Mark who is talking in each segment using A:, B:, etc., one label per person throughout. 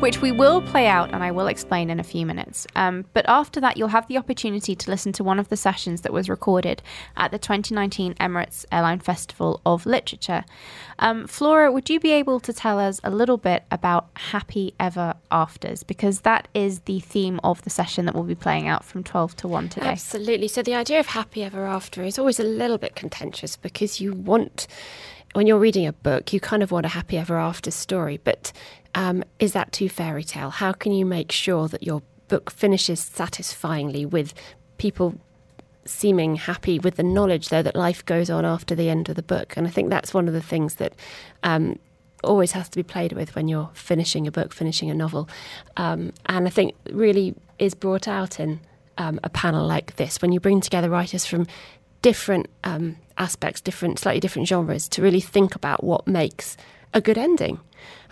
A: which we will play out and I will explain in a few minutes. Um, but after that, you'll have the opportunity to listen to one of the sessions that was recorded at the 2019 Emirates Airline Festival of Literature. Um, Flora, would you be able to tell us a little bit about Happy Ever Afters? Because that is the theme of the session that we'll be playing out from 12 to 1 today.
B: Absolutely. So the idea of Happy Ever After is always a little bit contentious because you want when you're reading a book, you kind of want a happy ever after story, but um, is that too fairy tale? How can you make sure that your book finishes satisfyingly with people seeming happy with the knowledge, though, that life goes on after the end of the book? And I think that's one of the things that um, always has to be played with when you're finishing a book, finishing a novel. Um, and I think really is brought out in um, a panel like this when you bring together writers from different um, aspects, different, slightly different genres, to really think about what makes a good ending.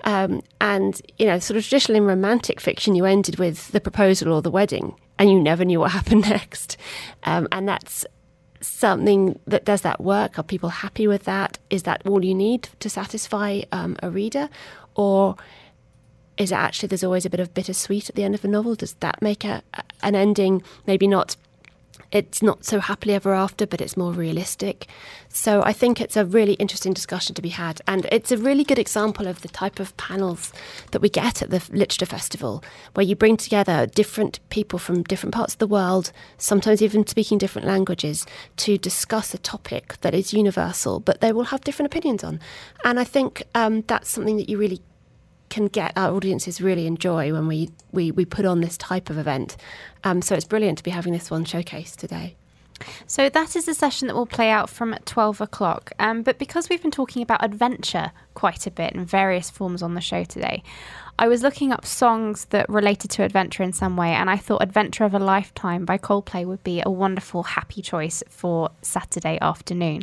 B: Um, and, you know, sort of traditionally in romantic fiction, you ended with the proposal or the wedding, and you never knew what happened next. Um, and that's something that does that work? Are people happy with that? Is that all you need to satisfy um, a reader? Or is it actually there's always a bit of bittersweet at the end of a novel? Does that make a, an ending maybe not it's not so happily ever after, but it's more realistic. So I think it's a really interesting discussion to be had. And it's a really good example of the type of panels that we get at the Literature Festival, where you bring together different people from different parts of the world, sometimes even speaking different languages, to discuss a topic that is universal, but they will have different opinions on. And I think um, that's something that you really can get our audiences really enjoy when we, we, we put on this type of event. Um, so it's brilliant to be having this one showcased today.
A: So that is a session that will play out from 12 o'clock. Um, but because we've been talking about adventure quite a bit in various forms on the show today, I was looking up songs that related to adventure in some way, and I thought Adventure of a Lifetime by Coldplay would be a wonderful, happy choice for Saturday afternoon.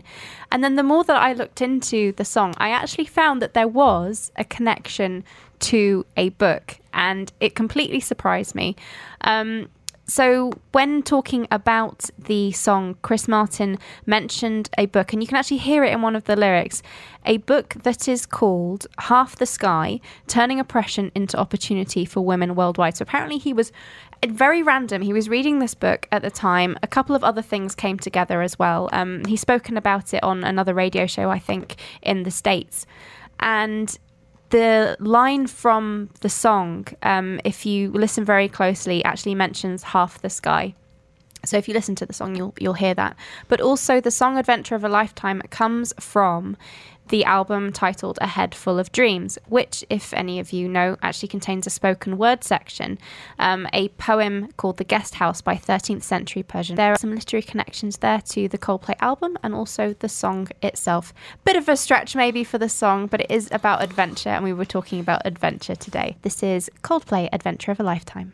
A: And then the more that I looked into the song, I actually found that there was a connection to a book, and it completely surprised me. Um, so, when talking about the song, Chris Martin mentioned a book, and you can actually hear it in one of the lyrics a book that is called Half the Sky Turning Oppression into Opportunity for Women Worldwide. So, apparently, he was very random. He was reading this book at the time. A couple of other things came together as well. Um, he's spoken about it on another radio show, I think, in the States. And the line from the song, um, if you listen very closely, actually mentions half the sky. So if you listen to the song, you'll you'll hear that. But also, the song "Adventure of a Lifetime" comes from the album titled A Head Full of Dreams, which, if any of you know, actually contains a spoken word section, um, a poem called The Guest House by 13th century Persian. There are some literary connections there to the Coldplay album and also the song itself. Bit of a stretch maybe for the song, but it is about adventure, and we were talking about adventure today. This is Coldplay Adventure of a Lifetime.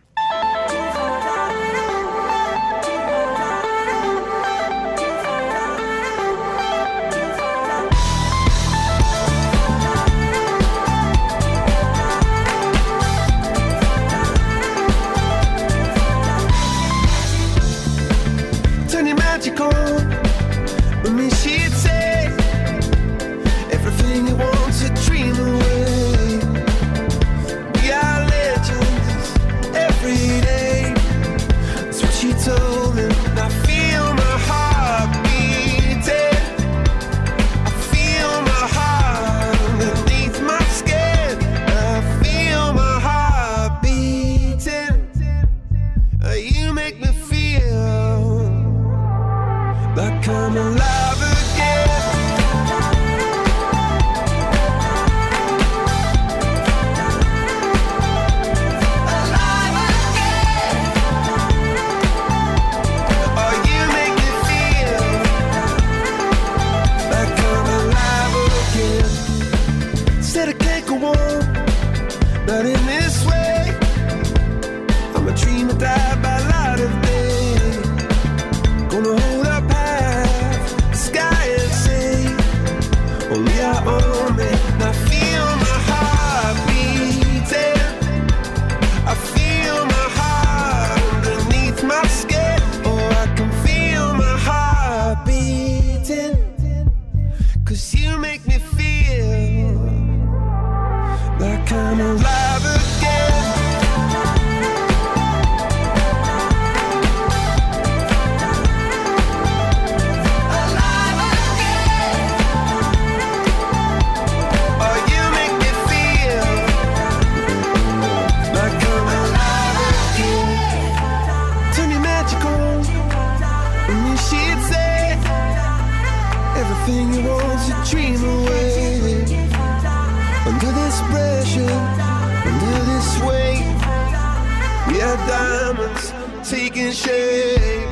C: diamonds taking shape.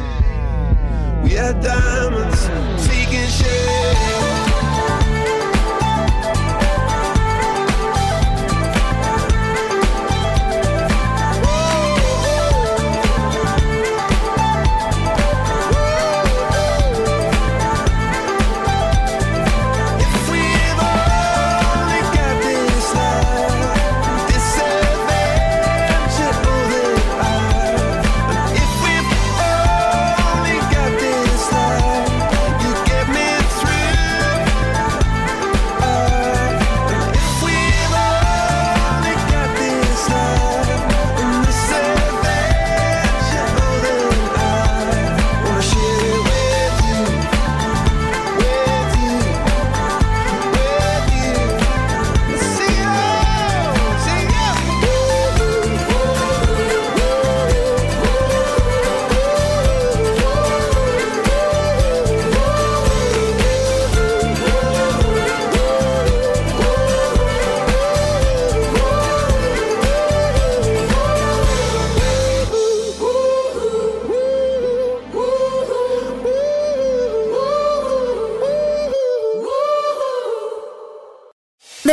C: We had diamonds taking shape.